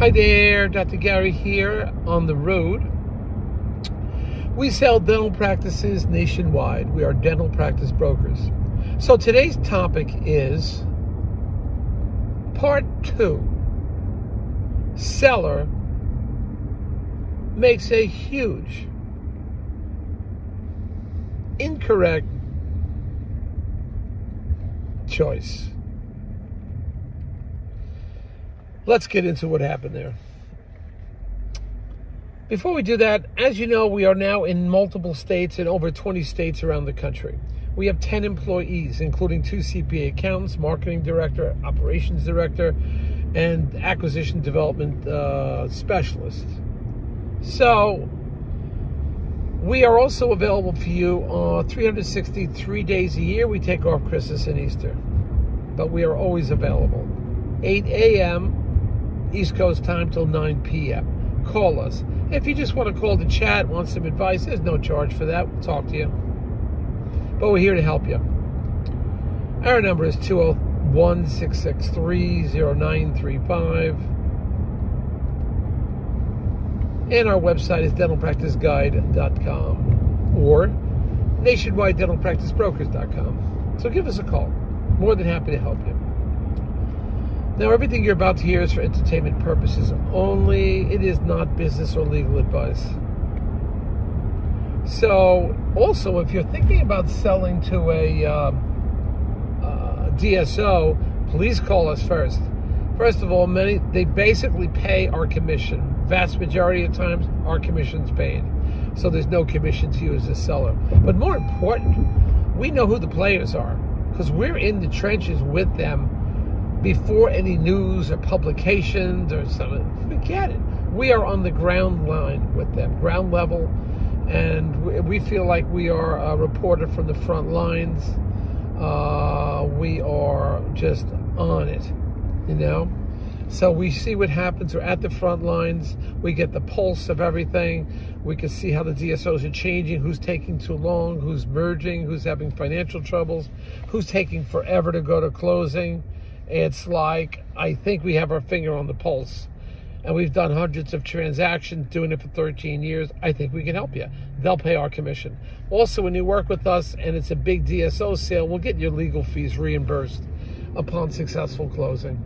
Hi there, Dr. Gary here on the road. We sell dental practices nationwide. We are dental practice brokers. So today's topic is part two. Seller makes a huge, incorrect choice. Let's get into what happened there. Before we do that, as you know, we are now in multiple states and over 20 states around the country. We have 10 employees, including two CPA accountants, marketing director, operations director, and acquisition development uh, specialist. So, we are also available for you uh, 363 days a year. We take off Christmas and Easter, but we are always available. 8 a.m. East Coast time till 9 p.m. Call us. If you just want to call the chat, want some advice, there's no charge for that. We'll talk to you. But we're here to help you. Our number is 201 663 0935. And our website is dentalpracticeguide.com or nationwide nationwidedentalpracticebrokers.com. So give us a call. More than happy to help you. Now, everything you're about to hear is for entertainment purposes only. It is not business or legal advice. So, also, if you're thinking about selling to a uh, uh, DSO, please call us first. First of all, many they basically pay our commission. Vast majority of times, our commission's paid, so there's no commission to you as a seller. But more important, we know who the players are because we're in the trenches with them before any news or publications or something. Forget it. We are on the ground line with them, ground level and we feel like we are a reporter from the front lines. Uh, we are just on it, you know. So we see what happens. We're at the front lines. We get the pulse of everything. We can see how the DSOs are changing, who's taking too long, who's merging, who's having financial troubles, who's taking forever to go to closing. It's like I think we have our finger on the pulse and we've done hundreds of transactions doing it for 13 years, I think we can help you. They'll pay our commission. Also, when you work with us and it's a big DSO sale, we'll get your legal fees reimbursed upon successful closing.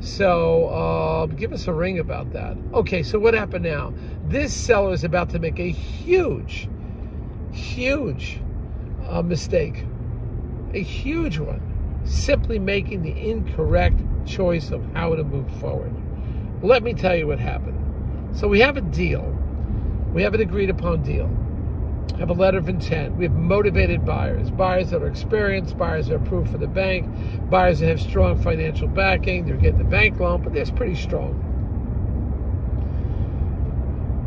So uh, give us a ring about that. Okay, so what happened now? This seller is about to make a huge, huge uh, mistake, a huge one, simply making the incorrect choice of how to move forward. Let me tell you what happened. So we have a deal. We have an agreed upon deal. We have a letter of intent. We have motivated buyers, buyers that are experienced, buyers that are approved for the bank, buyers that have strong financial backing. They're getting the bank loan, but they're pretty strong.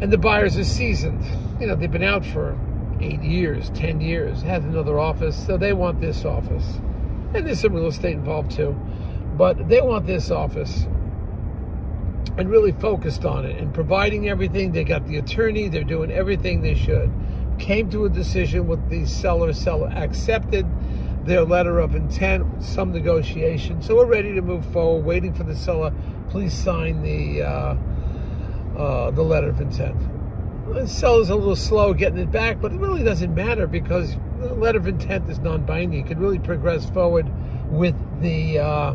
And the buyers are seasoned. You know, they've been out for eight years, ten years, had another office, so they want this office. And there's some real estate involved too. But they want this office and really focused on it and providing everything. They got the attorney, they're doing everything they should. Came to a decision with the seller, seller accepted their letter of intent, some negotiation. So we're ready to move forward, waiting for the seller. Please sign the uh, uh, the letter of intent. The seller's a little slow getting it back, but it really doesn't matter because the letter of intent is non-binding. You can really progress forward with the uh,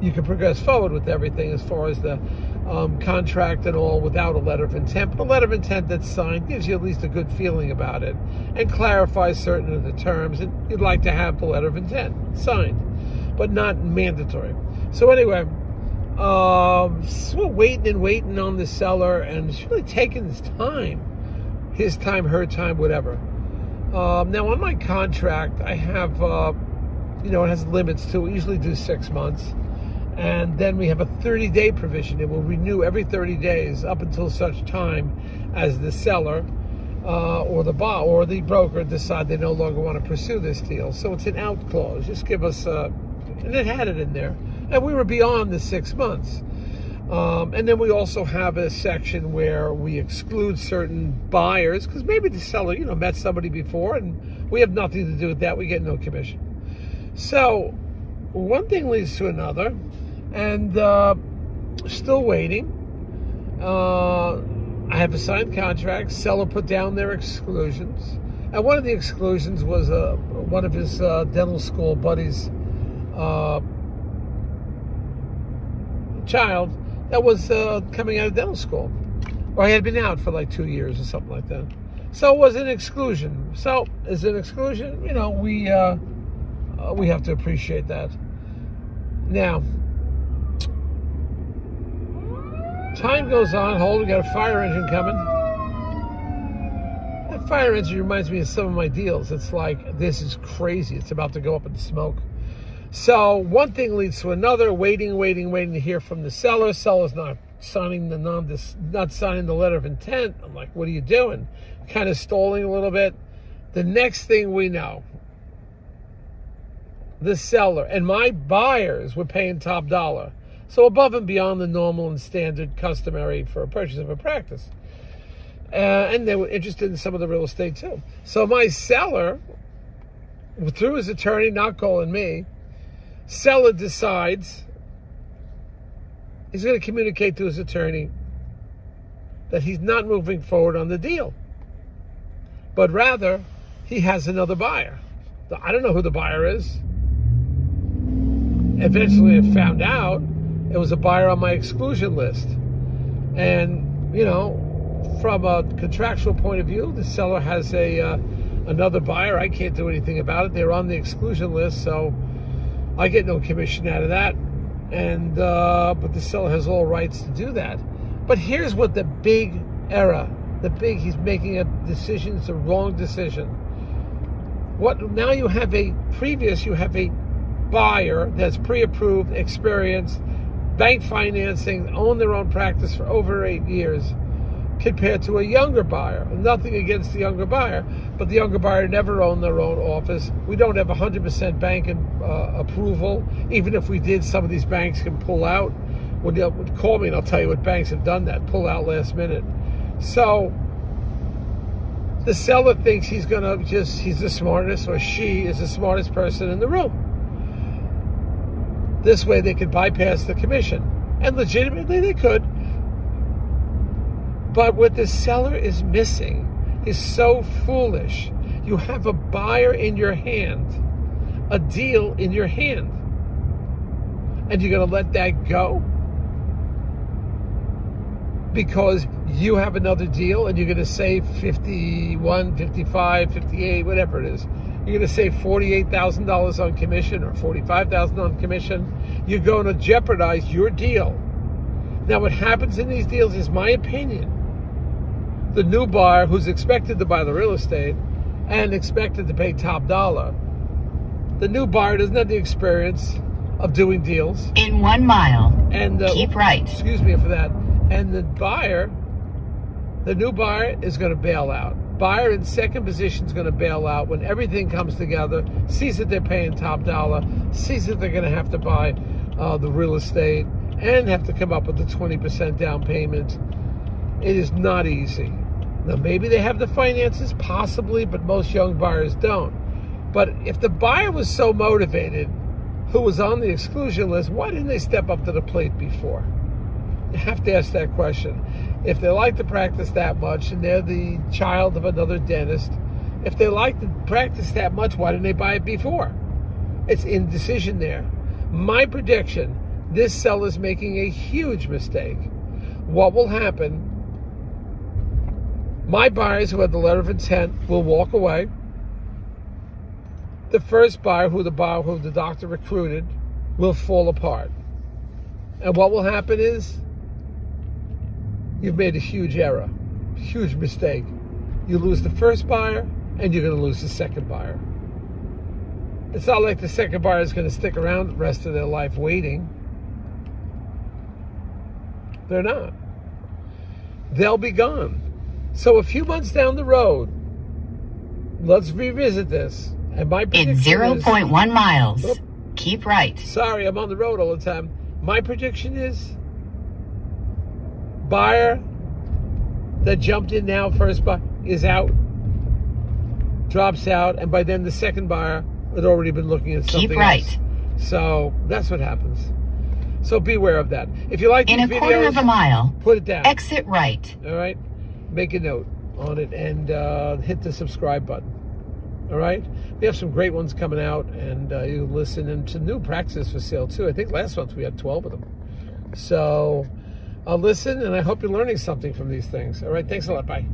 you can progress forward with everything as far as the um, contract and all without a letter of intent. But a letter of intent that's signed gives you at least a good feeling about it and clarifies certain of the terms. And you'd like to have the letter of intent signed, but not mandatory. So anyway, um, we're waiting and waiting on the seller, and it's really taking his time, his time, her time, whatever. Um, now on my contract, I have, uh, you know, it has limits to. We usually do six months. And then we have a 30 day provision. It will renew every 30 days up until such time as the seller uh, or the buyer or the broker decide they no longer want to pursue this deal. So it's an out clause. Just give us, uh, and it had it in there. And we were beyond the six months. Um, and then we also have a section where we exclude certain buyers because maybe the seller, you know, met somebody before and we have nothing to do with that. We get no commission. So one thing leads to another. And uh, still waiting. Uh, I have a signed contract. Seller put down their exclusions. And one of the exclusions was uh, one of his uh, dental school buddies' uh, child that was uh, coming out of dental school. Or he had been out for like two years or something like that. So it was an exclusion. So is an exclusion, you know, we uh, uh, we have to appreciate that. Now, time goes on. Hold, we got a fire engine coming. That fire engine reminds me of some of my deals. It's like this is crazy. It's about to go up in smoke. So one thing leads to another. Waiting, waiting, waiting to hear from the seller. Seller's not signing the non not signing the letter of intent. I'm like, what are you doing? Kind of stalling a little bit. The next thing we know, the seller and my buyers were paying top dollar. So above and beyond the normal and standard customary for a purchase of a practice. Uh, and they were interested in some of the real estate too. So my seller, through his attorney, not calling me, seller decides he's going to communicate to his attorney that he's not moving forward on the deal, but rather he has another buyer. I don't know who the buyer is. Eventually, I found out it was a buyer on my exclusion list. And, you know, from a contractual point of view, the seller has a uh, another buyer. I can't do anything about it. They're on the exclusion list, so I get no commission out of that, and uh, but the seller has all rights to do that. But here's what the big error, the big he's making a decision. It's a wrong decision. What now? You have a previous. You have a buyer that's pre-approved, experienced, bank financing, own their own practice for over eight years compared to a younger buyer. Nothing against the younger buyer, but the younger buyer never owned their own office. We don't have 100% bank uh, approval. Even if we did, some of these banks can pull out. Would call me and I'll tell you what banks have done that, pull out last minute. So the seller thinks he's going to just, he's the smartest, or she is the smartest person in the room. This way they could bypass the commission. And legitimately they could but what the seller is missing is so foolish. You have a buyer in your hand, a deal in your hand, and you're going to let that go because you have another deal and you're going to save 51, 55, 58, whatever it is. You're going to save $48,000 on commission or $45,000 on commission. You're going to jeopardize your deal. Now, what happens in these deals is my opinion the new buyer who's expected to buy the real estate and expected to pay top dollar. The new buyer doesn't have the experience of doing deals. In one mile, and uh, keep right. Excuse me for that. And the buyer, the new buyer, is going to bail out. Buyer in second position is going to bail out when everything comes together, sees that they're paying top dollar, sees that they're going to have to buy uh, the real estate, and have to come up with the 20% down payment it is not easy. Now, maybe they have the finances, possibly, but most young buyers don't. But if the buyer was so motivated, who was on the exclusion list, why didn't they step up to the plate before? You have to ask that question. If they like to practice that much and they're the child of another dentist, if they like to practice that much, why didn't they buy it before? It's indecision there. My prediction this seller's making a huge mistake. What will happen my buyers who had the letter of intent will walk away. The first buyer, who the buyer who the doctor recruited, will fall apart. And what will happen is you've made a huge error, huge mistake. You lose the first buyer and you're going to lose the second buyer. It's not like the second buyer is going to stick around the rest of their life waiting. They're not. They'll be gone. So a few months down the road, let's revisit this. And my prediction is. in 0.1 miles, keep right. Sorry, I'm on the road all the time. My prediction is buyer that jumped in now, first buyer, is out, drops out, and by then the second buyer had already been looking at something Keep right. Else. So that's what happens. So beware of that. If you like In a quarter videos, of a mile, put it down. exit right. All right, make a note on it and uh, hit the subscribe button. All right, we have some great ones coming out, and uh, you listen and to new practices for sale too. I think last month we had twelve of them. So uh, listen, and I hope you're learning something from these things. All right, thanks a lot. Bye.